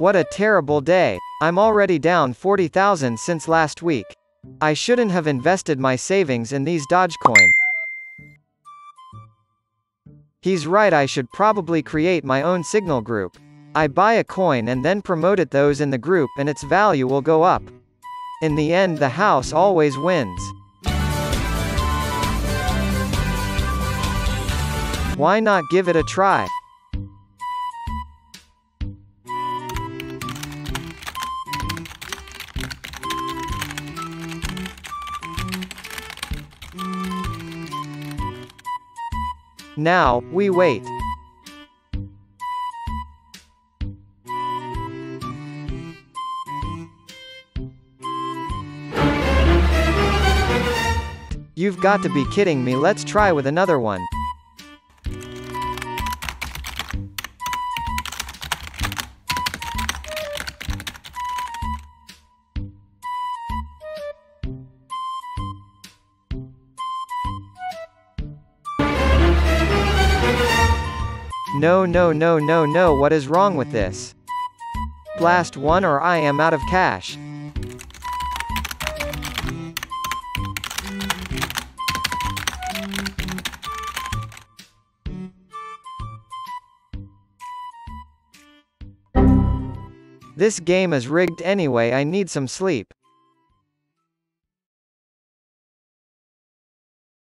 What a terrible day. I'm already down 40,000 since last week. I shouldn't have invested my savings in these Dogecoin. He's right I should probably create my own signal group. I buy a coin and then promote it those in the group and its value will go up. In the end the house always wins. Why not give it a try? Now, we wait. You've got to be kidding me let's try with another one. No no no no no what is wrong with this? Blast 1 or I am out of cash. This game is rigged anyway I need some sleep.